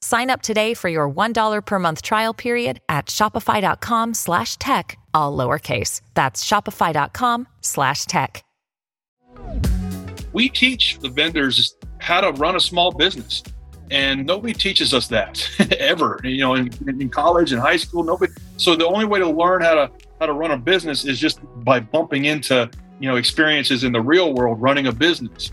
Sign up today for your $1 per month trial period at shopify.com slash tech, all lowercase. That's shopify.com slash tech. We teach the vendors how to run a small business. And nobody teaches us that ever, you know, in, in college and high school, nobody. So the only way to learn how to how to run a business is just by bumping into you know experiences in the real world running a business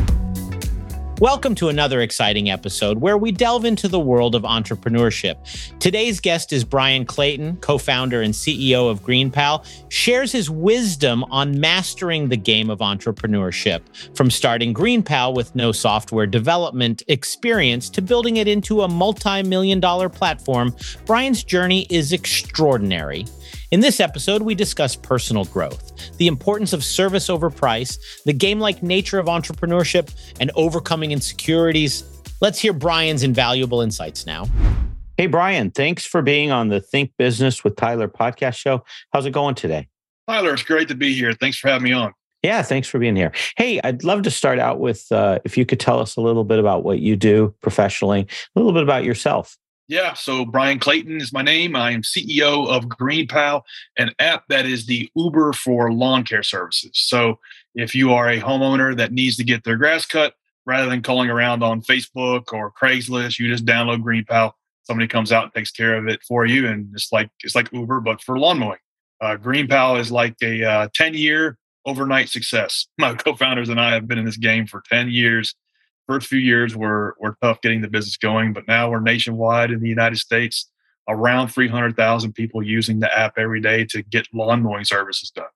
Welcome to another exciting episode where we delve into the world of entrepreneurship. Today's guest is Bryan Clayton, co-founder and CEO of GreenPal, shares his wisdom on mastering the game of entrepreneurship, from starting GreenPal with no software development experience to building it into a multi-million dollar platform. Bryan's journey is extraordinary. In this episode, we discuss personal growth, the importance of service over price, the game like nature of entrepreneurship, and overcoming insecurities. Let's hear Bryan's invaluable insights now. Hey, Bryan, thanks for being on the Think Business with Tyler podcast show. How's it going today? Tyler, it's great to be here. Thanks for having me on. Yeah, thanks for being here. Hey, I'd love to start out with uh, if you could tell us a little bit about what you do professionally, a little bit about yourself. Yeah, so Bryan Clayton is my name. I am CEO of GreenPal, an app that is the Uber for lawn care services. So if you are a homeowner that needs to get their grass cut, rather than calling around on Facebook or Craigslist, you just download GreenPal. Somebody comes out and takes care of it for you, and it's like it's like Uber but for lawn mowing. Uh, GreenPal is like a uh, ten year overnight success. My co-founders and I have been in this game for ten years first few years were were tough getting the business going, but now we're nationwide in the United States. Around 300,000 people using the app every day to get lawn mowing services done.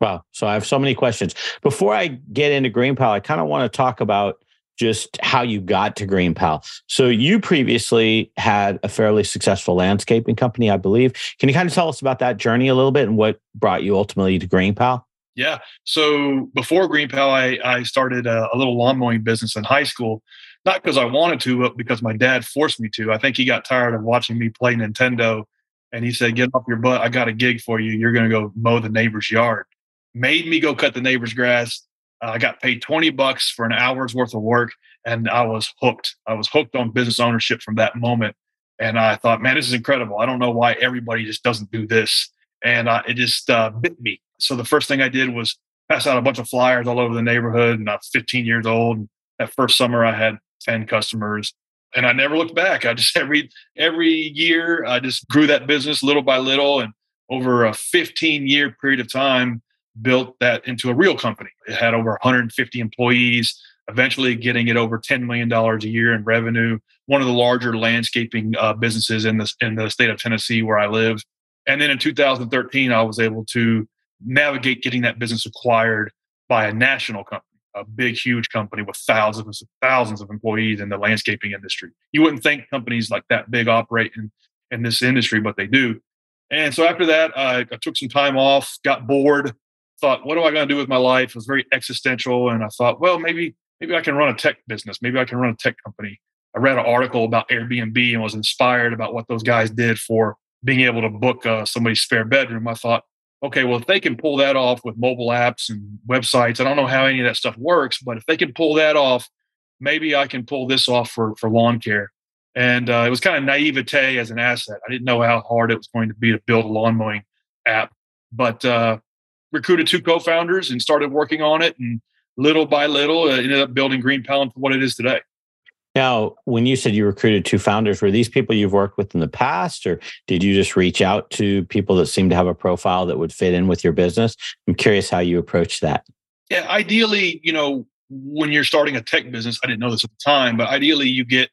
Wow. So I have so many questions. Before I get into GreenPal, I kind of want to talk about just how you got to GreenPal. So you previously had a fairly successful landscaping company, I believe. Can you kind of tell us about that journey a little bit and what brought you ultimately to GreenPal? Yeah. So before GreenPal, I, I started a, a, little lawn mowing business in high school, not because I wanted to, but because my dad forced me to. I think he got tired of watching me play Nintendo and he said, Get off your butt. I got a gig for you. You're going to go mow the neighbor's yard. Made me go cut the neighbor's grass. Uh, I got paid 20 bucks for an hour's worth of work and I was hooked. I was hooked on business ownership from that moment. And I thought, man, this is incredible. I don't know why everybody just doesn't do this. And uh, it just uh, bit me so the first thing I did was pass out a bunch of flyers all over the neighborhood. And I was 15 years old. That first summer, I had 10 customers, and I never looked back. I just every every year I just grew that business little by little, and over a 15 year period of time, built that into a real company. It had over 150 employees. Eventually, getting it over 10 million dollars a year in revenue. One of the larger landscaping uh, businesses in the in the state of Tennessee, where I live. And then in 2013, I was able to navigate getting that business acquired by a national company, a big, huge company with thousands of thousands of employees in the landscaping industry. You wouldn't think companies like that big operate in, in this industry, but they do. And so after that, I, I took some time off, got bored, thought, what am I going to do with my life? It was very existential. And I thought, well, maybe, maybe I can run a tech business. Maybe I can run a tech company. I read an article about Airbnb and was inspired about what those guys did for being able to book uh, somebody's spare bedroom. I thought, okay, well, if they can pull that off with mobile apps and websites, I don't know how any of that stuff works, but if they can pull that off, maybe I can pull this off for, for lawn care. And uh, it was kind of naivete as an asset. I didn't know how hard it was going to be to build a lawn mowing app, but uh, recruited two co-founders and started working on it. And little by little, uh, ended up building Green GreenPal for what it is today. Now, when you said you recruited two founders, were these people you've worked with in the past, or did you just reach out to people that seem to have a profile that would fit in with your business? I'm curious how you approach that. Yeah, ideally, you know, when you're starting a tech business, I didn't know this at the time, but ideally, you get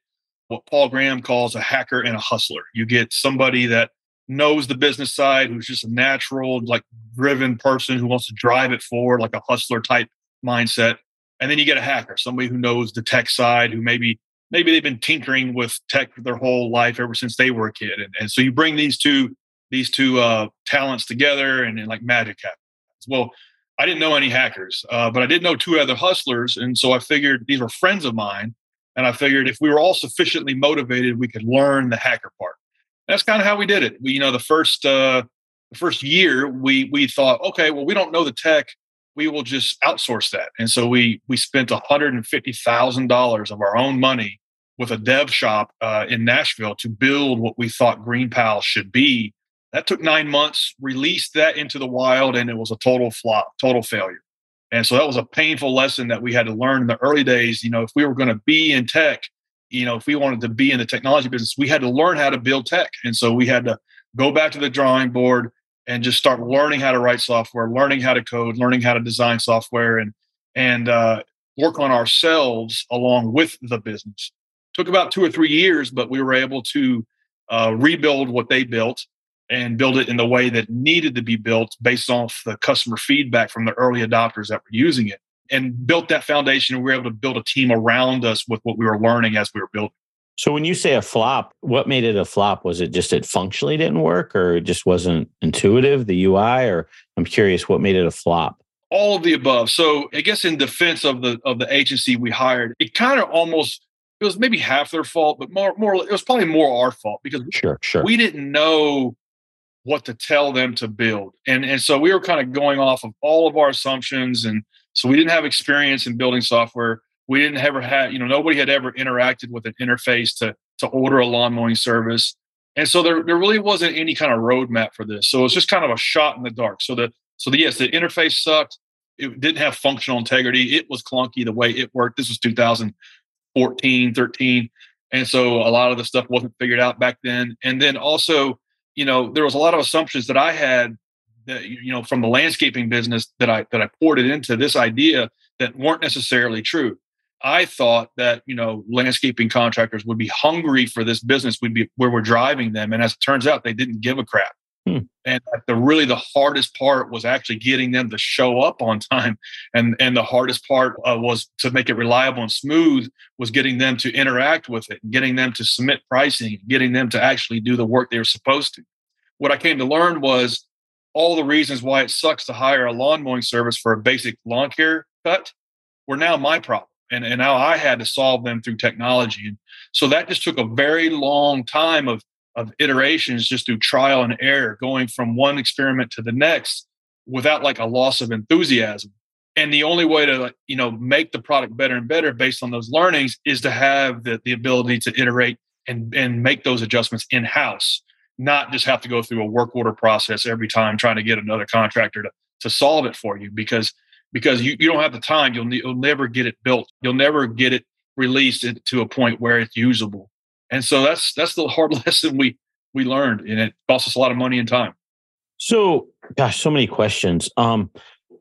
what Paul Graham calls a hacker and a hustler. You get somebody that knows the business side, who's just a natural, like driven person who wants to drive it forward, like a hustler type mindset. And then you get a hacker, somebody who knows the tech side, who maybe maybe they've been tinkering with tech their whole life ever since they were a kid. And, and so you bring these two these two uh, talents together, and, and like magic happens. Well, I didn't know any hackers, uh, but I did know two other hustlers, and so I figured these were friends of mine. And I figured if we were all sufficiently motivated, we could learn the hacker part. That's kind of how we did it. We, you know, the first uh, the first year, we we thought, okay, well, we don't know the tech, we will just outsource that. And so we we spent one hundred and fifty thousand dollars of our own money with a dev shop uh, in Nashville to build what we thought Green GreenPal should be. That took nine months. Released that into the wild, and it was a total flop, total failure. And so that was a painful lesson that we had to learn in the early days. You know, if we were going to be in tech, you know, if we wanted to be in the technology business, we had to learn how to build tech. And so we had to go back to the drawing board and just start learning how to write software, learning how to code, learning how to design software, and and uh, work on ourselves along with the business. Took about two or three years, but we were able to uh, rebuild what they built and build it in the way that needed to be built based off the customer feedback from the early adopters that were using it and built that foundation. And we were able to build a team around us with what we were learning as we were building. So when you say a flop what made it a flop? Was it just it functionally didn't work or it just wasn't intuitive the ui or i'm curious what made it a flop? All of the above. So i guess in defense of the of the agency we hired it kind of almost it was maybe half their fault but more more it was probably more our fault because sure sure we didn't know what to tell them to build. And, and so we were kind of going off of all of our assumptions. And so we didn't have experience in building software. We didn't ever have, you know, nobody had ever interacted with an interface to, to order a lawn mowing service. And so there, there really wasn't any kind of roadmap for this. So it was just kind of a shot in the dark. So the, so the, yes, the interface sucked. It didn't have functional integrity. It was clunky the way it worked. This was 2014, 13. And so a lot of the stuff wasn't figured out back then. And then also you know, there was a lot of assumptions that I had that, you know, from the landscaping business that I that I poured it into this idea that weren't necessarily true. I thought that, you know, landscaping contractors would be hungry for this business, would be where we're driving them. And as it turns out, they didn't give a crap. Hmm. And the really the hardest part was actually getting them to show up on time, and and the hardest part uh, was to make it reliable and smooth. Was getting them to interact with it, getting them to submit pricing, getting them to actually do the work they were supposed to. What I came to learn was all the reasons why it sucks to hire a lawn mowing service for a basic lawn care cut were now my problem, and and now I had to solve them through technology. And so that just took a very long time of of iterations just through trial and error, going from one experiment to the next without like a loss of enthusiasm. And the only way to you know make the product better and better based on those learnings is to have the, the ability to iterate and, and make those adjustments in house, not just have to go through a work order process every time trying to get another contractor to, to solve it for you because because you, you don't have the time. You'll, you'll never get it built. You'll never get it released to a point where it's usable. And so that's that's the hard lesson we we learned, and it cost us a lot of money and time. So, gosh, so many questions. Um,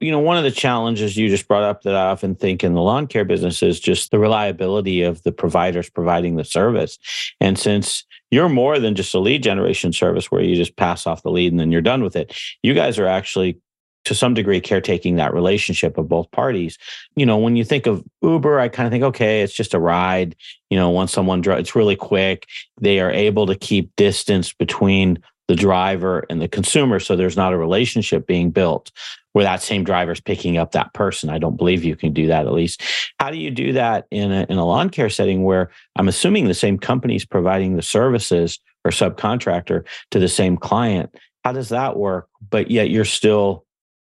you know, one of the challenges you just brought up that I often think in the lawn care business is just the reliability of the providers providing the service. And since you're more than just a lead generation service where you just pass off the lead and then you're done with it, you guys are actually to some degree caretaking that relationship of both parties. You know, when you think of Uber, I kind of think, okay, it's just a ride. You know, once someone drives, it's really quick. They are able to keep distance between the driver and the consumer, so there's not a relationship being built where that same driver is picking up that person. I don't believe you can do that at least. How do you do that in a, in a lawn care setting where I'm assuming the same company is providing the services or subcontractor to the same client? How does that work? But yet you're still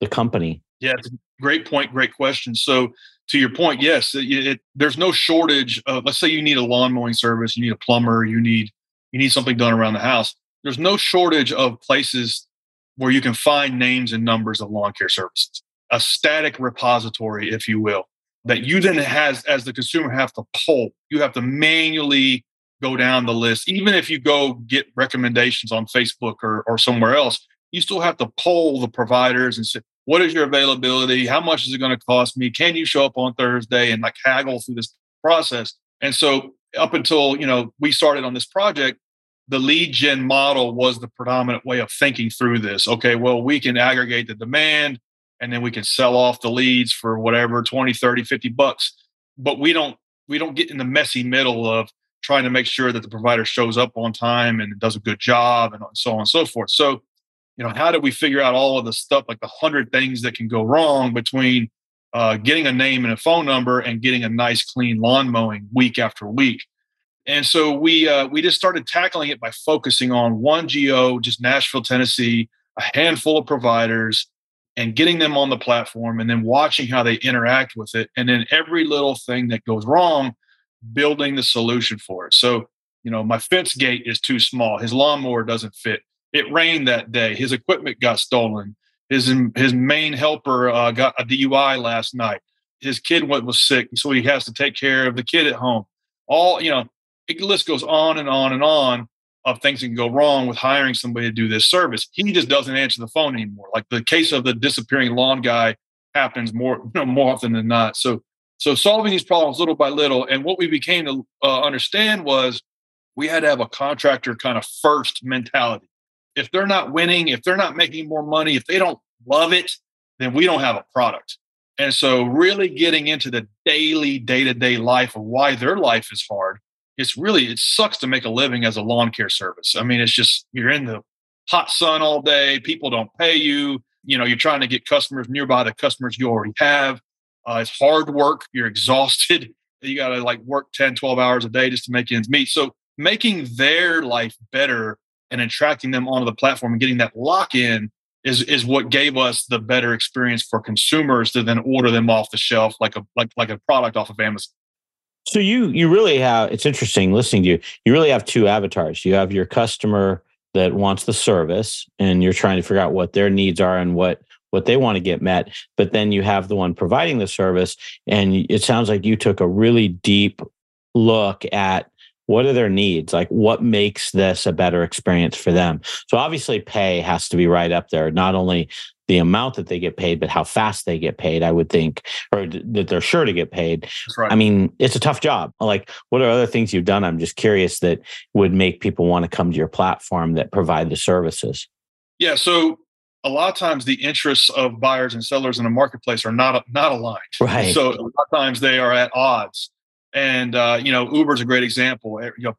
the company? Yeah, great point, great question. So to your point, yes, it, it, there's no shortage of. Let's say you need a lawn mowing service, you need a plumber, you need you need something done around the house. There's no shortage of places where you can find names and numbers of lawn care services. A static repository, if you will, that you then has as the consumer have to pull. You have to manually go down the list. Even if you go get recommendations on Facebook or, or somewhere else, you still have to poll the providers and say, what is your availability? How much is it going to cost me? Can you show up on Thursday and like haggle through this process? And so up until you know we started on this project, the lead gen model was the predominant way of thinking through this. Okay, well, we can aggregate the demand and then we can sell off the leads for whatever 20, 30, 50 bucks. But we don't we don't get in the messy middle of trying to make sure that the provider shows up on time and does a good job and so on and so forth. So, you know, how do we figure out all of the stuff like the hundred things that can go wrong between uh, getting a name and a phone number and getting a nice clean lawn mowing week after week? And so we uh, we just started tackling it by focusing on one geo, just Nashville, Tennessee, a handful of providers, and getting them on the platform, and then watching how they interact with it, and then every little thing that goes wrong, building the solution for it. So you know, my fence gate is too small. His lawnmower doesn't fit. It rained that day. His equipment got stolen. His his main helper uh, got a DUI last night. His kid went, was sick, so he has to take care of the kid at home. All you know, the list goes on and on and on of things that can go wrong with hiring somebody to do this service. He just doesn't answer the phone anymore. Like the case of the disappearing lawn guy happens more you know, more often than not. So so solving these problems little by little, and what we became to uh, understand was we had to have a contractor kind of first mentality. If they're not winning, if they're not making more money, if they don't love it, then we don't have a product. And so, really getting into the daily, day to day life of why their life is hard it's really it sucks to make a living as a lawn care service. I mean, it's just you're in the hot sun all day. People don't pay you. You know, you're trying to get customers nearby the customers you already have. Uh, it's hard work. You're exhausted. You got to like work 10, 12 hours a day just to make ends meet. So making their life better and attracting them onto the platform and getting that lock in is is what gave us the better experience for consumers to then order them off the shelf like a like like a product off of Amazon. So you you really have it's interesting listening to you. You really have two avatars. You have your customer that wants the service and you're trying to figure out what their needs are and what what they want to get met, but then you have the one providing the service and it sounds like you took a really deep look at what are their needs like what makes this a better experience for them so obviously pay has to be right up there not only the amount that they get paid, but how fast they get paid, I would think, or that they're sure to get paid. Right. I mean, it's a tough job. Like, what are other things you've done? I'm just curious that would make people want to come to your platform that provide the services. Yeah. So a lot of times the interests of buyers and sellers in a marketplace are not not aligned. Right. So a lot of times they are at odds. And uh, you know, Uber's a great example. You know,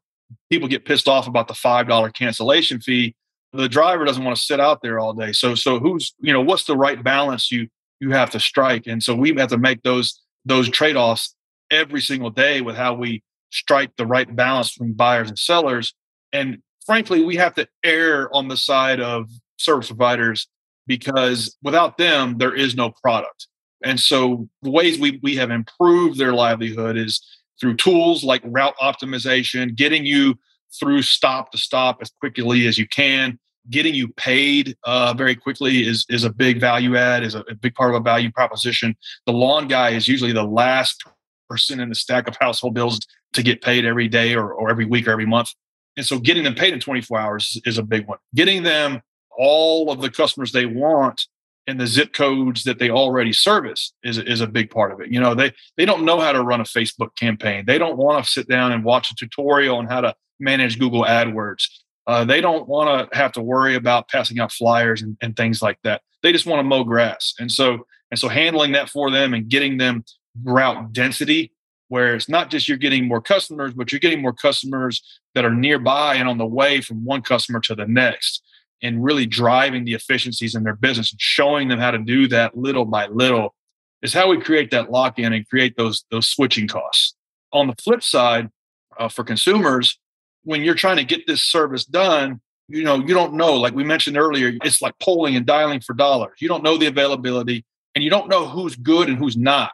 people get pissed off about the five dollar cancellation fee the driver doesn't want to sit out there all day. So so who's you know what's the right balance you you have to strike, and so we have to make those those trade offs every single day with how we strike the right balance between buyers and sellers. And frankly, we have to err on the side of service providers because without them, there is no product. And so the ways we, we have improved their livelihood is through tools like route optimization, getting you through stop to stop as quickly as you can. Getting you paid uh, very quickly is is a big value add, is a, a big part of a value proposition. The lawn guy is usually the last person in the stack of household bills to get paid every day or, or every week or every month. And so getting them paid in 24 hours is a big one. Getting them all of the customers they want in the zip codes that they already service is, is a big part of it. You know, they they don't know how to run a Facebook campaign. They don't want to sit down and watch a tutorial on how to manage Google AdWords. Uh, they don't want to have to worry about passing out flyers and, and things like that. They just want to mow grass. And so, and so handling that for them and getting them route density, where it's not just you're getting more customers, but you're getting more customers that are nearby and on the way from one customer to the next and really driving the efficiencies in their business and showing them how to do that little by little is how we create that lock in and create those those switching costs. On the flip side, uh, for consumers, when you're trying to get this service done, you know, you don't know, like we mentioned earlier, it's like polling and dialing for dollars. You don't know the availability and you don't know who's good and who's not.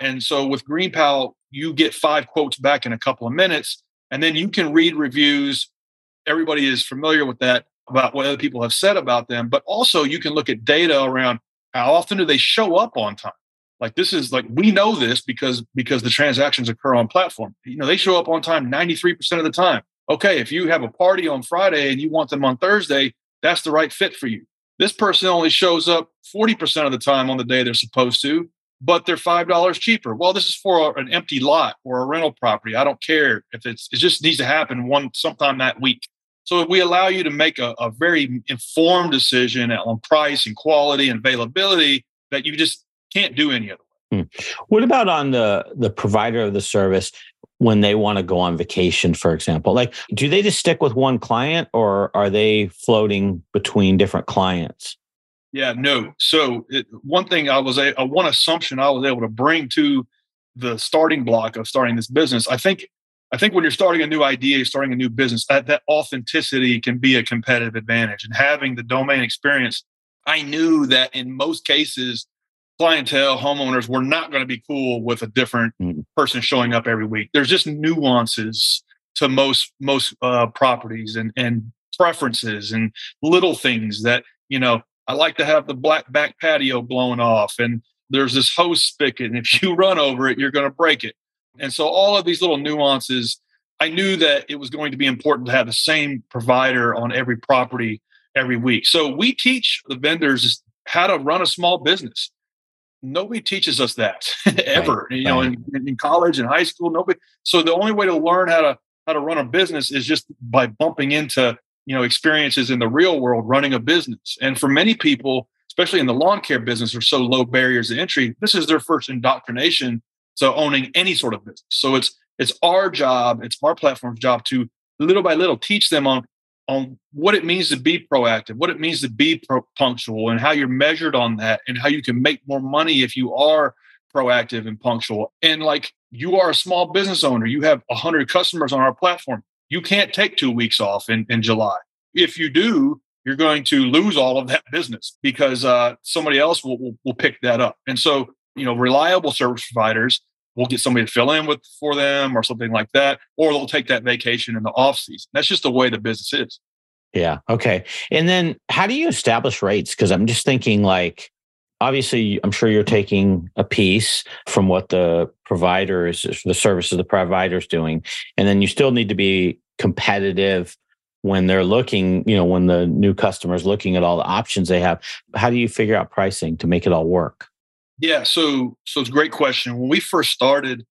And so with GreenPal, you get five quotes back in a couple of minutes, and then you can read reviews. Everybody is familiar with that about what other people have said about them, but also you can look at data around how often do they show up on time. Like this is like we know this because because the transactions occur on platform. You know, they show up on time 93% of the time okay, if you have a party on Friday and you want them on Thursday, that's the right fit for you. This person only shows up 40% of the time on the day they're supposed to, but they're five dollars cheaper. Well, this is for an empty lot or a rental property. I don't care if it's it just needs to happen one sometime that week. So we allow you to make a, a very informed decision on price and quality and availability that you just can't do any other way. Hmm. What about on the the provider of the service when they want to go on vacation, for example? Like, do they just stick with one client or are they floating between different clients? Yeah, no. So it, one thing I was a, a one assumption I was able to bring to the starting block of starting this business. I think I think when you're starting a new idea, you're starting a new business, that, that authenticity can be a competitive advantage. And having the domain experience, I knew that in most cases, clientele, homeowners were not going to be cool with a different mm. person showing up every week. There's just nuances to most most uh, properties and and preferences and little things that you know I like to have the black back patio blown off, and there's this hose spigot, and if you run over it, you're going to break it. And so all of these little nuances, I knew that it was going to be important to have the same provider on every property every week. So we teach the vendors how to run a small business. Nobody teaches us that ever. Right. You know, in, in college and high school, nobody. So the only way to learn how to how to run a business is just by bumping into you know experiences in the real world running a business and for many people especially in the lawn care business are so low barriers to entry this is their first indoctrination to owning any sort of business so it's it's our job it's our platform's job to little by little teach them on on what it means to be proactive what it means to be pro- punctual and how you're measured on that and how you can make more money if you are proactive and punctual and like you are a small business owner you have 100 customers on our platform you can't take two weeks off in, in July. If you do, you're going to lose all of that business because uh, somebody else will, will, will pick that up. And so, you know, reliable service providers will get somebody to fill in with for them or something like that, or they'll take that vacation in the off season. That's just the way the business is. Yeah. Okay. And then how do you establish rates? Because I'm just thinking like, obviously, I'm sure you're taking a piece from what the provider is, the services the provider is doing, and then you still need to be competitive when they're looking, you know, when the new customer's looking at all the options they have. How do you figure out pricing to make it all work? Yeah, so so it's a great question. When we first started,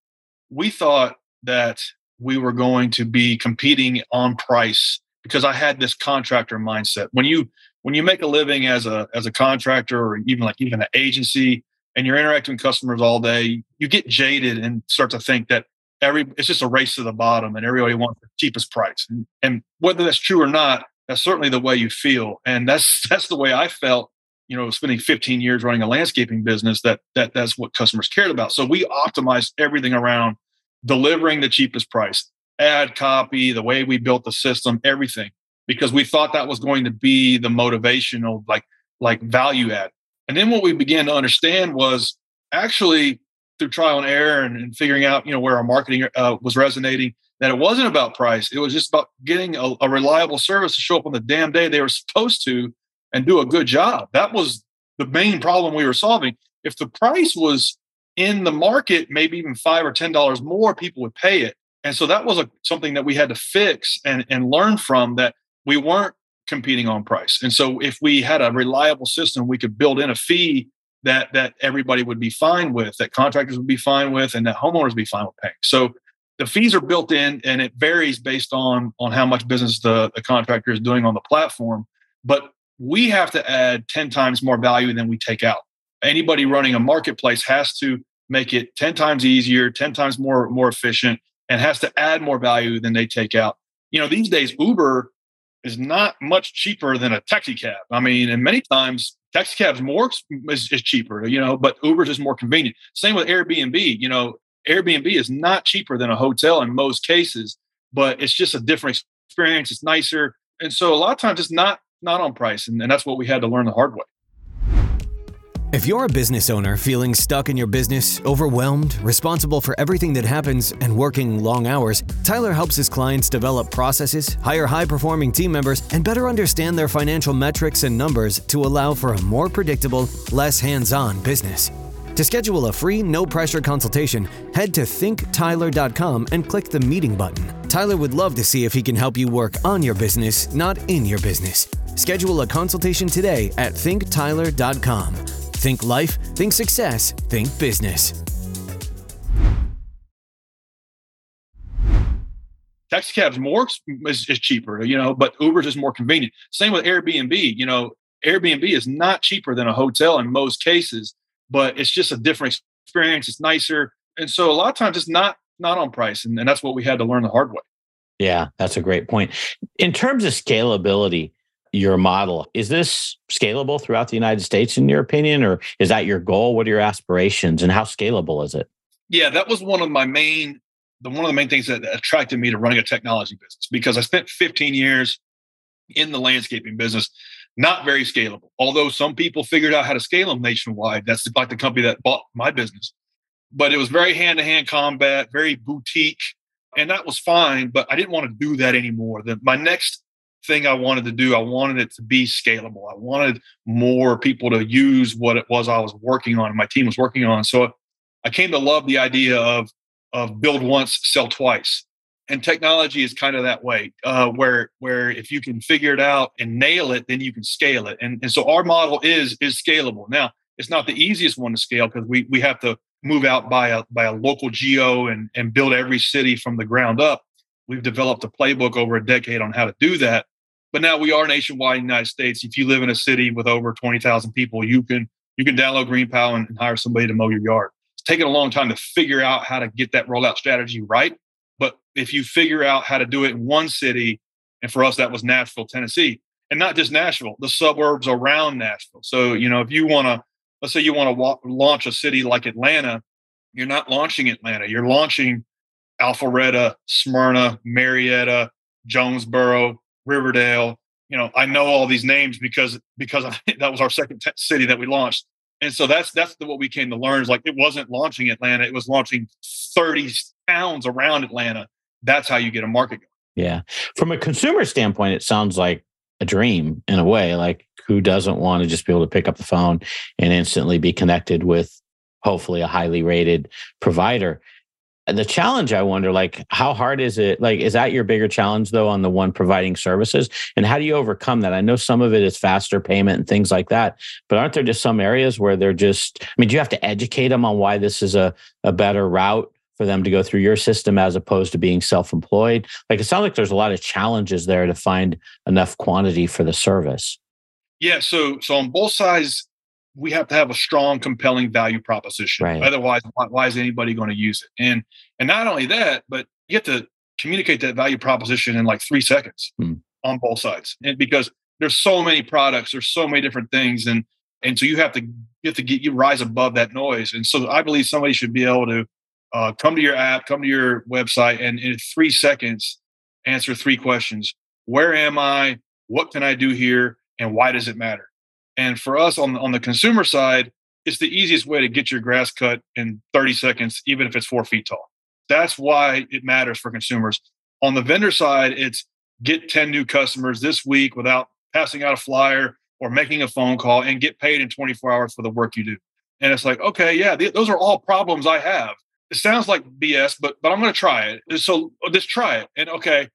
we thought that we were going to be competing on price because I had this contractor mindset. When you when you make a living as a as a contractor or even like even an agency and you're interacting with customers all day, you get jaded and start to think that every it's just a race to the bottom and everybody wants the cheapest price. And, and whether that's true or not, that's certainly the way you feel. And that's that's the way I felt, you know, spending 15 years running a landscaping business, that that that's what customers cared about. So we optimized everything around delivering the cheapest price, ad copy, the way we built the system, everything because we thought that was going to be the motivational like like value add and then what we began to understand was actually through trial and error and, and figuring out you know where our marketing uh, was resonating that it wasn't about price it was just about getting a, a reliable service to show up on the damn day they were supposed to and do a good job that was the main problem we were solving if the price was in the market maybe even five or ten dollars more people would pay it and so that was a, something that we had to fix and, and learn from that we weren't competing on price. And so if we had a reliable system, we could build in a fee that that everybody would be fine with, that contractors would be fine with, and that homeowners would be fine with paying. So the fees are built in and it varies based on on how much business the, the contractor is doing on the platform. But we have to add 10 times more value than we take out. Anybody running a marketplace has to make it 10 times easier, 10 times more more efficient, and has to add more value than they take out. You know, these days Uber is not much cheaper than a taxi cab. I mean, and many times taxi cabs more is, is cheaper, you know, but Uber's is more convenient. Same with Airbnb. You know, Airbnb is not cheaper than a hotel in most cases, but it's just a different experience. It's nicer, and so a lot of times it's not not on price, and, and that's what we had to learn the hard way. If you're a business owner feeling stuck in your business, overwhelmed, responsible for everything that happens, and working long hours, Tyler helps his clients develop processes, hire high performing team members, and better understand their financial metrics and numbers to allow for a more predictable, less hands on business. To schedule a free, no pressure consultation, head to thinktyler.com and click the meeting button. Tyler would love to see if he can help you work on your business, not in your business. Schedule a consultation today at thinktyler.com. Think life, think success, think business. taxi cabs more is, is, cheaper, you know, but Uber's is more convenient. Same with Airbnb. You know, Airbnb is not cheaper than a hotel in most cases, but it's just a different experience. It's nicer, and so a lot of times it's not not on price, and, and that's what we had to learn the hard way. Yeah, that's a great point. In terms of scalability, your model is this scalable throughout the United States, in your opinion, or is that your goal? What are your aspirations, and how scalable is it? Yeah, that was one of my main the one of the main things that attracted me to running a technology business because I spent 15 years in the landscaping business, not very scalable. Although some people figured out how to scale them nationwide. That's like the company that bought my business. But it was very hand to hand combat, very boutique, and that was fine. But I didn't want to do that anymore. The, my next thing I wanted to do, I wanted it to be scalable. I wanted more people to use what it was I was working on, my team was working on. So I came to love the idea of of build once, sell twice. And technology is kind of that way, uh, where where if you can figure it out and nail it, then you can scale it. And, and so our model is is scalable. Now it's not the easiest one to scale because we we have to move out by a by a local geo and and build every city from the ground up. We've developed a playbook over a decade on how to do that. But now we are nationwide in the United States. If you live in a city with over twenty thousand people, you can you can download GreenPal and, and hire somebody to mow your yard It's taken a long time to figure out how to get that rollout strategy right. But if you figure out how to do it in one city, and for us, that was Nashville, Tennessee, and not just Nashville, the suburbs around Nashville. So, you know, if you want to, let's say you want to wa- launch a city like Atlanta, you're not launching Atlanta, you're launching Alpharetta, Smyrna, Marietta, Jonesboro, Riverdale. You know, I know all these names because because that was our second t- city that we launched and so that's that's the, what we came to learn is like it wasn't launching Atlanta, it was launching 30 towns around Atlanta. That's how you get a market going. Yeah. From a consumer standpoint, it sounds like a dream in a way. Like who doesn't want to just be able to pick up the phone and instantly be connected with hopefully a highly rated provider? the challenge i wonder like how hard is it like is that your bigger challenge though on the one providing services and how do you overcome that i know some of it is faster payment and things like that but aren't there just some areas where they're just i mean do you have to educate them on why this is a, a better route for them to go through your system as opposed to being self-employed like it sounds like there's a lot of challenges there to find enough quantity for the service yeah so so on both sides we have to have a strong, compelling value proposition. Right. Otherwise, why, why, is anybody going to use it? And and not only that, but you have to communicate that value proposition in like three seconds hmm. on both sides. And because there's so many products, there's so many different things, and and so you have to you have to get you rise above that noise. And so I believe somebody should be able to uh, come to your app, come to your website, and in three seconds answer three questions: Where am I? What can I do here? And why does it matter? And for us on, on the consumer side, it's the easiest way to get your grass cut in 30 seconds, even if it's four feet tall. That's why it matters for consumers. On the vendor side, it's get 10 new customers this week without passing out a flyer or making a phone call and get paid in 24 hours for the work you do. And it's like, okay, yeah, th- those are all problems I have. It sounds like BS, but but I'm going to try it. So just try it. And okay,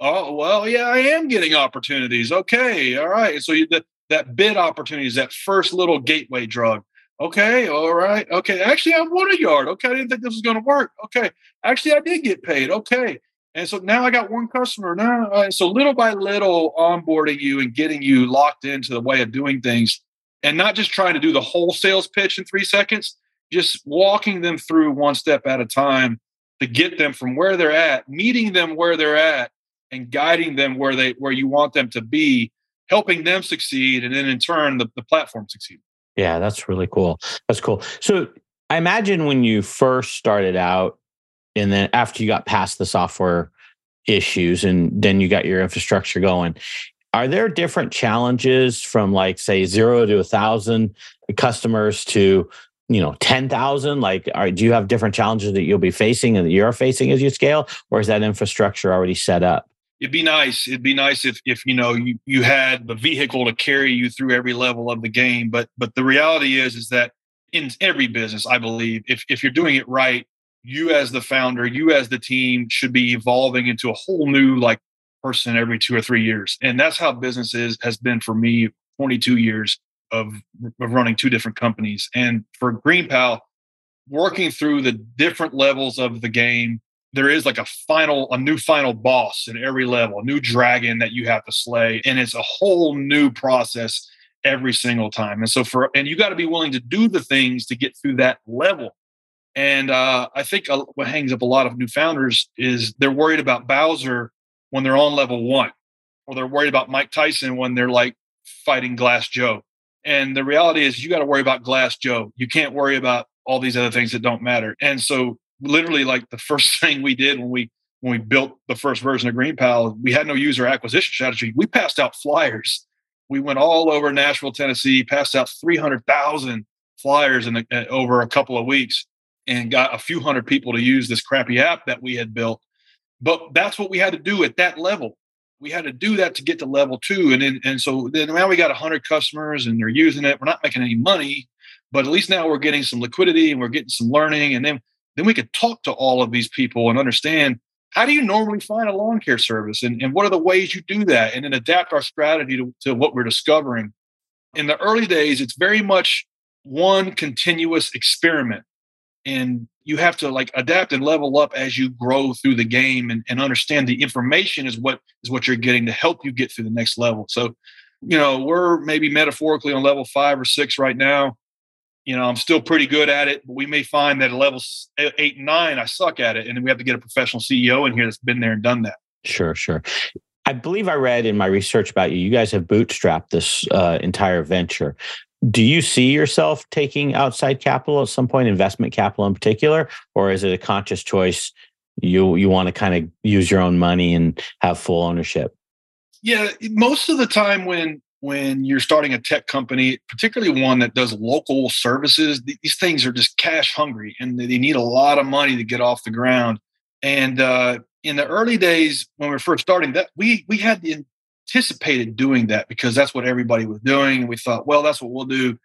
oh well, yeah, I am getting opportunities. Okay, all right. So you, the, that bid opportunity is that first little gateway drug. Okay, all right. Okay, actually, I won a yard. Okay, I didn't think this was going to work. Okay, actually, I did get paid. Okay, and so now I got one customer. Now, uh, so little by little, onboarding you and getting you locked into the way of doing things, and not just trying to do the whole sales pitch in three seconds. Just walking them through one step at a time to get them from where they're at, meeting them where they're at, and guiding them where they where you want them to be helping them succeed and then in turn the, the platform succeed. Yeah that's really cool. That's cool. So i imagine when you first started out and then after you got past the software issues and then you got your infrastructure going are there different challenges from like say zero to a thousand customers to you know 10,000 like are, do you have different challenges that you'll be facing and that you're facing as you scale or is that infrastructure already set up it'd be nice. It'd be nice if if you know you you had the vehicle to carry you through every level of the game. But but the reality is is that in every business, I believe, if if you're doing it right, you as the founder, you as the team should be evolving into a whole new like person every two or three years. And that's how business is has been for me 22 years. Of, of running two different companies. And for GreenPal, working through the different levels of the game, there is like a final, a new final boss in every level, a new dragon that you have to slay. And it's a whole new process every single time. And so for, and you got to be willing to do the things to get through that level. And uh, I think uh, what hangs up a lot of new founders is they're worried about Bowser when they're on level one, or they're worried about Mike Tyson when they're like fighting Glass Joe. And the reality is, you got to worry about Glass Joe. You can't worry about all these other things that don't matter. And so, literally, like the first thing we did when we when we built the first version of GreenPal, we had no user acquisition strategy. We passed out flyers. We went all over Nashville, Tennessee, passed out 300,000 flyers in the, eh, over a couple of weeks and got a few hundred people to use this crappy app that we had built. But that's what we had to do at that level. We had to do that to get to level two. And then, and so then now we got 100 customers and they're using it. We're not making any money, but at least now we're getting some liquidity and we're getting some learning. And then, then we could talk to all of these people and understand how do you normally find a lawn care service and, and what are the ways you do that and then adapt our strategy to, to what we're discovering. In the early days, it's very much one continuous experiment and you have to like adapt and level up as you grow through the game and, and understand the information is what is what you're getting to help you get through the next level. So you know we're maybe metaphorically on level five or six right now. You know i'm still pretty good at it but we may find that at level eight and nine i suck at it and then we have to get a professional ceo in here that's been there and done that. Sure sure. I believe I read in my research about you, you guys have bootstrapped this uh, entire venture do you see yourself taking outside capital at some point investment capital in particular? Or is it a conscious choice? You you want to kind of use your own money and have full ownership? Yeah most of the time when when you're starting a tech company particularly one that does local services these things are just cash hungry and they need a lot of money to get off the ground. And uh, in the early days when we were first starting that we we had the anticipated doing that because that's what everybody was doing. And we thought, well, that's what we'll do.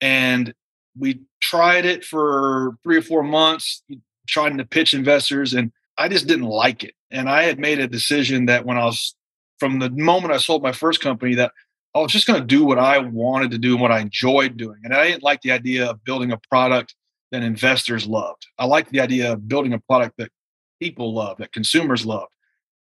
And we tried it for three or four months, trying to pitch investors, and I just didn't like it. And I had made a decision that when I was, from the moment I sold my first company, that I was just going to do what I wanted to do and what I enjoyed doing. And I didn't like the idea of building a product that investors loved. I liked the idea of building a product that people love, that consumers loved.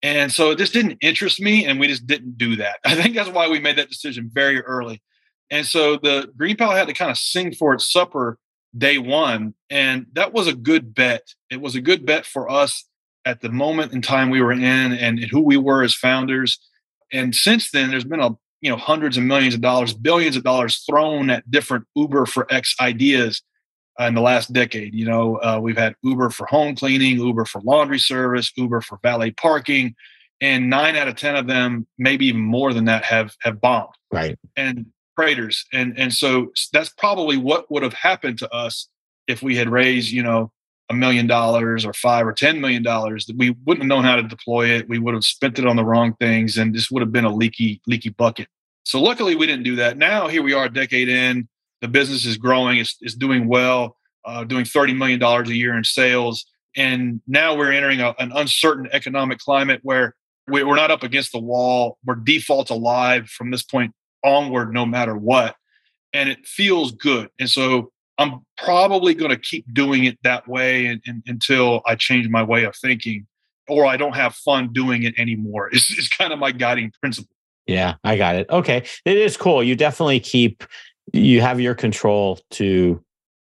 And so it just didn't interest me, and we just didn't do that. I think that's why we made that decision very early. And so the GreenPal had to kind of sing for its supper day one. And that was a good bet. It was a good bet for us at the moment in time we were in and, who we were as founders. And since then, there's been a you know hundreds of millions of dollars, billions of dollars thrown at different Uber for X ideas in the last decade. You know, uh, we've had Uber for home cleaning, Uber for laundry service, Uber for valet parking, and nine out of ten of them, maybe even more than that, have have bombed. Right. And craters, and and so that's probably what would have happened to us if we had raised, you know, a million dollars or five or ten million dollars. That we wouldn't have known how to deploy it. We would have spent it on the wrong things, and this would have been a leaky leaky bucket. So luckily, we didn't do that. Now here we are, a decade in the business is growing, it's, it's doing well, uh, doing $30 million a year in sales. And now we're entering a, an uncertain economic climate where we, we're not up against the wall. We're default alive from this point onward, no matter what. And it feels good. And so I'm probably going to keep doing it that way and, and, until I change my way of thinking or I don't have fun doing it anymore. It's, it's kind of my guiding principle. Yeah, I got it. Okay. It is cool. You definitely keep you have your control to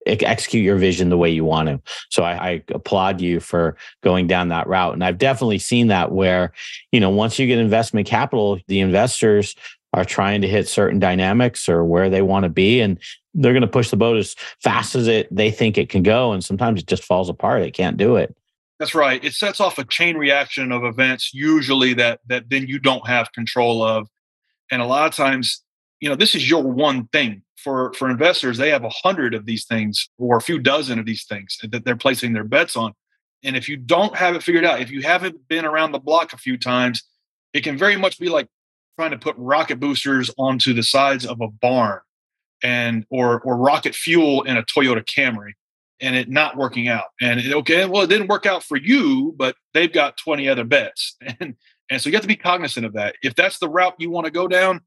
execute your vision the way you want to. So I, I, applaud you for going down that route. And I've definitely seen that where, you know, once you get investment capital, the investors are trying to hit certain dynamics or where they want to be. And they're going to push the boat as fast as it they think it can go. And sometimes it just falls apart. It can't do it. That's right. It sets off a chain reaction of events, usually that that then you don't have control of. And a lot of times you know this is your one thing for for investors they have a hundred of these things or a few dozen of these things that they're placing their bets on. And if you don't have it figured out if you haven't been around the block a few times it can very much be like trying to put rocket boosters onto the sides of a barn and or or rocket fuel in a toyota camry and it not working out. And it, okay well it didn't work out for you but they've got 20 other bets. And and so you have to be cognizant of that. If that's the route you want to go down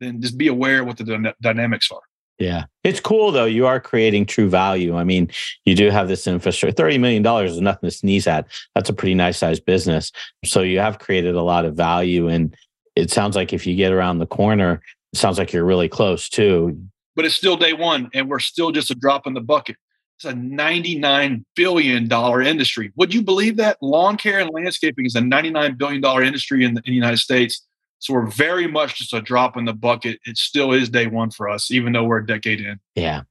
then just be aware what the d- dynamics are. Yeah. It's cool though. You are creating true value. I mean, you do have this infrastructure. $30 million is nothing to sneeze at. That's a pretty nice sized business. So you have created a lot of value. And it sounds like if you get around the corner, it sounds like you're really close too. But it's still day one and we're still just a drop in the bucket. It's a $99 billion industry. Would you believe that? Lawn care and landscaping is a $99 billion industry in the, in the United States. So we're very much just a drop in the bucket. It still is day one for us, even though we're a decade in. Yeah.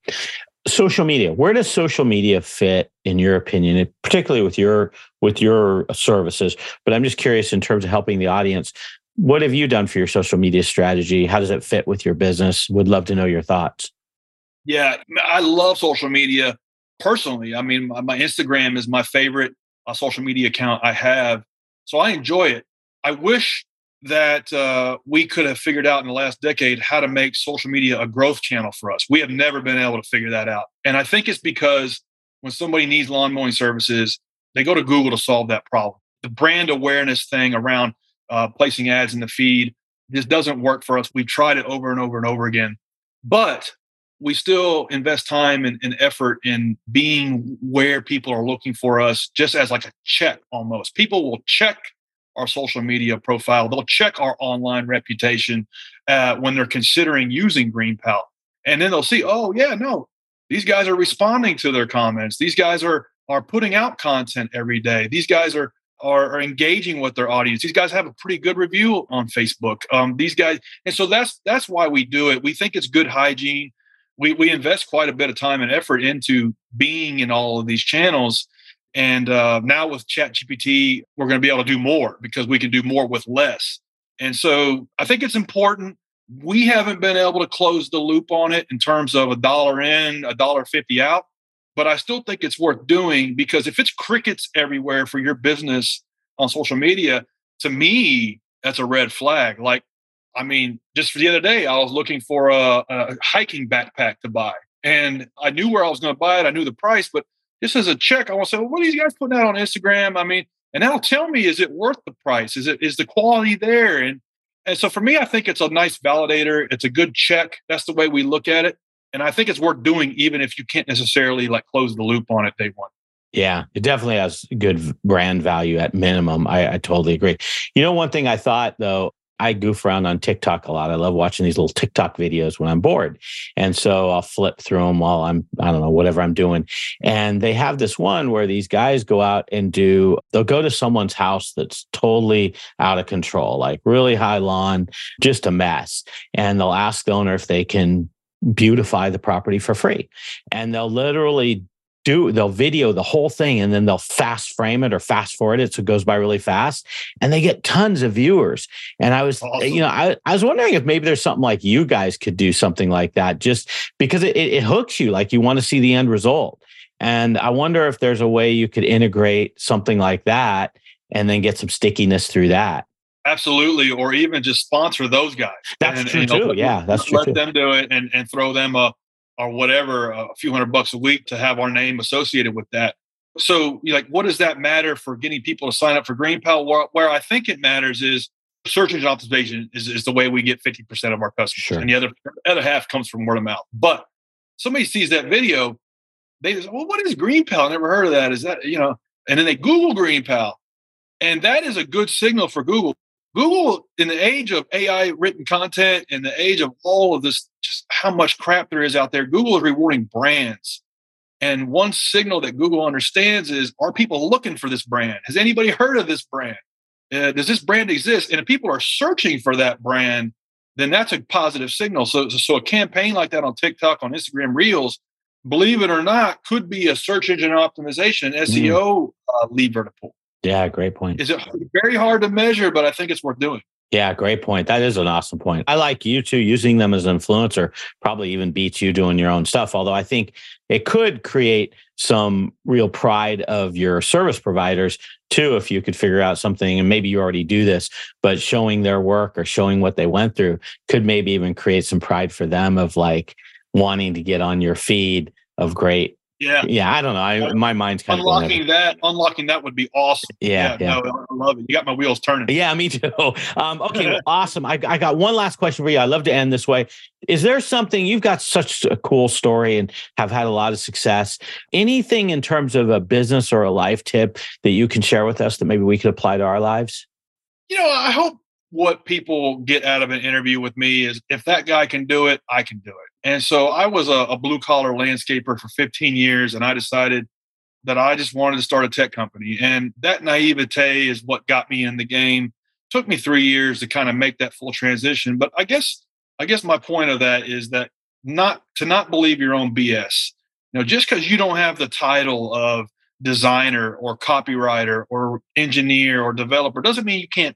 Social media. Where does social media fit in your opinion, particularly with your with your services? But I'm just curious in terms of helping the audience. What have you done for your social media strategy? How does it fit with your business? Would love to know your thoughts. Yeah, I love social media personally. I mean, my Instagram is my favorite uh, social media account I have, so I enjoy it. I wish that uh, we could have figured out in the last decade how to make social media a growth channel for us. We have never been able to figure that out. And I think it's because when somebody needs lawn mowing services, they go to Google to solve that problem. The brand awareness thing around uh, placing ads in the feed just doesn't work for us. We've tried it over and over and over again. But we still invest time and, and, effort in being where people are looking for us just as like a check almost people will check our social media profile. They'll check our online reputation uh, when they're considering using GreenPal. And then they'll see, oh, yeah, no, these guys are responding to their comments. These guys are are putting out content every day. These guys are are, are engaging with their audience. These guys have a pretty good review on Facebook. Um, these guys, and so that's that's why we do it. We think it's good hygiene. We we invest quite a bit of time and effort into being in all of these channels and uh, now with ChatGPT, we're going to be able to do more because we can do more with less. And so I think it's important. We haven't been able to close the loop on it in terms of a dollar in, a dollar fifty out. But I still think it's worth doing because if it's crickets everywhere for your business on social media, to me, that's a red flag. Like, I mean, just for the other day, I was looking for a, a hiking backpack to buy. And I knew where I was going to buy it. I knew the price, but just as a check, I want to say, well, what are these guys putting out on Instagram? I mean, and that'll tell me is it worth the price? Is it is the quality there? And and so for me, I think it's a nice validator. It's a good check. That's the way we look at it. And I think it's worth doing even if you can't necessarily like close the loop on it day one. Yeah, it definitely has good brand value at minimum. I, I totally agree. You know, one thing I thought though, I goof around on TikTok a lot. I love watching these little TikTok videos when I'm bored. And so I'll flip through them while I'm, I don't know, whatever I'm doing. And they have this one where these guys go out and do, they'll go to someone's house that's totally out of control, like really high lawn, just a mess. And they'll ask the owner if they can beautify the property for free. And they'll literally do they'll video the whole thing and then they'll fast frame it or fast forward it so it goes by really fast and they get tons of viewers and i was awesome. you know I, I was wondering if maybe there's something like you guys could do something like that just because it, it, it hooks you like you want to see the end result and i wonder if there's a way you could integrate something like that and then get some stickiness through that absolutely or even just sponsor those guys that's and, true and, too know, yeah that's true. let true them do it and, and throw them a or whatever, a few hundred bucks a week to have our name associated with that. So, like, what does that matter for getting people to sign up for GreenPal? Where, where I think it matters is search engine optimization is, is the way we get 50% of our customers. Sure. And the other, other half comes from word of mouth. But somebody sees that video, they say, well, what is GreenPal? I never heard of that. Is that, you know, and then they Google GreenPal. And that is a good signal for Google Google, in the age of AI written content, in the age of all of this, just how much crap there is out there, Google is rewarding brands. And one signal that Google understands is are people looking for this brand? Has anybody heard of this brand? Uh, does this brand exist? And if people are searching for that brand, then that's a positive signal. So, so a campaign like that on TikTok, on Instagram Reels, believe it or not, could be a search engine optimization, SEO mm. uh, lever to pull. Yeah, great point. Is it very hard to measure, but I think it's worth doing. Yeah, great point. That is an awesome point. I like you too using them as an influencer, probably even beats you doing your own stuff. Although I think it could create some real pride of your service providers too, if you could figure out something, and maybe you already do this, but showing their work or showing what they went through could maybe even create some pride for them of like wanting to get on your feed of great Yeah. Yeah. I don't know. I, my mind's kind unlocking of unlocking that. Unlocking that would be awesome. Yeah. yeah, No, I love it. You got my wheels turning. Yeah, me too. Um, okay, well, awesome. I, I got one last question for you. I love to end this way. Is there something you've got such a cool story and have had a lot of success? Anything in terms of a business or a life tip that you can share with us that maybe we could apply to our lives? You know, I hope what people get out of an interview with me is if that guy can do it, I can do it. And so I was a, a blue collar landscaper for 15 years, and I decided that I just wanted to start a tech company. And that naivete is what got me in the game. Took me three years to kind of make that full transition. But I guess I guess my point of that is that not to not believe your own BS. You know, just because you don't have the title of designer or copywriter or engineer or developer doesn't mean you can't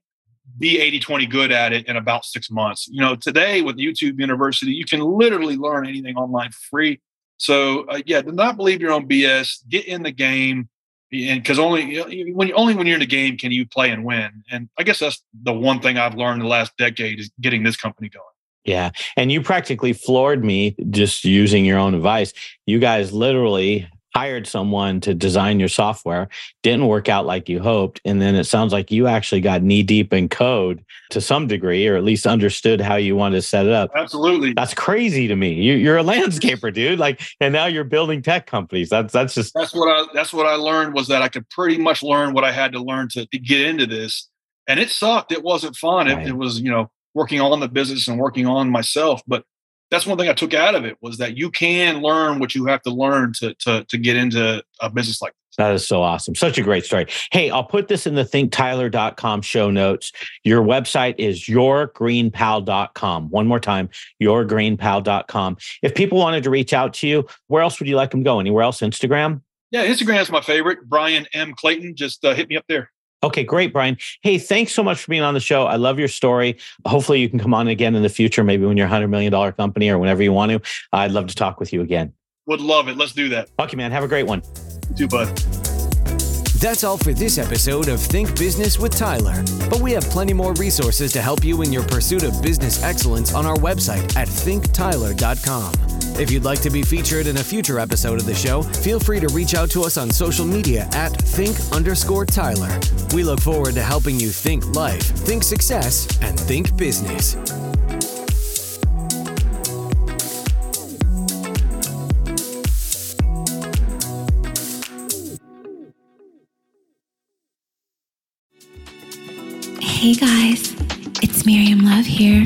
be 80 20 good at it in about six months. You know, today with YouTube University, you can literally learn anything online free. So, uh, yeah, do not believe your own BS. Get in the game. And because only when you only when you're in the game can you play and win. And I guess that's the one thing I've learned the last decade is getting this company going. Yeah. And you practically floored me just using your own advice. You guys literally hired someone to design your software, didn't work out like you hoped. And then it sounds like you actually got knee deep in code to some degree, or at least understood how you wanted to set it up. Absolutely. That's crazy to me. You, are a landscaper, dude. Like, and now you're building tech companies. That's, that's just, that's what I, that's what I learned was that I could pretty much learn what I had to learn to, to get into this. And it sucked. It wasn't fun. Right. It, it was, you know, working on the business and working on myself. But that's one thing I took out of it was that you can learn what you have to learn to to to get into a business like this. That is so awesome. Such a great story. Hey, I'll put this in the thinktyler.com show notes. Your website is yourgreenpal.com. One more time, yourgreenpal.com. If people wanted to reach out to you, where else would you like them go? Anywhere else? Instagram? Yeah, Instagram is my favorite. Bryan M. Clayton. Just uh, hit me up there. Okay, great, Bryan. Hey, thanks so much for being on the show. I love your story. Hopefully, you can come on again in the future, maybe when you're a $100 million company or whenever you want to. I'd love to talk with you again. Would love it. Let's do that. Okay, man. Have a great one. You too, bud. That's all for this episode of Think Business with Tyler. But we have plenty more resources to help you in your pursuit of business excellence on our website at thinktyler.com. If you'd like to be featured in a future episode of the show, feel free to reach out to us on social media at think underscore Tyler. We look forward to helping you think life, think success, and think business. Hey guys, it's Miriam Love here,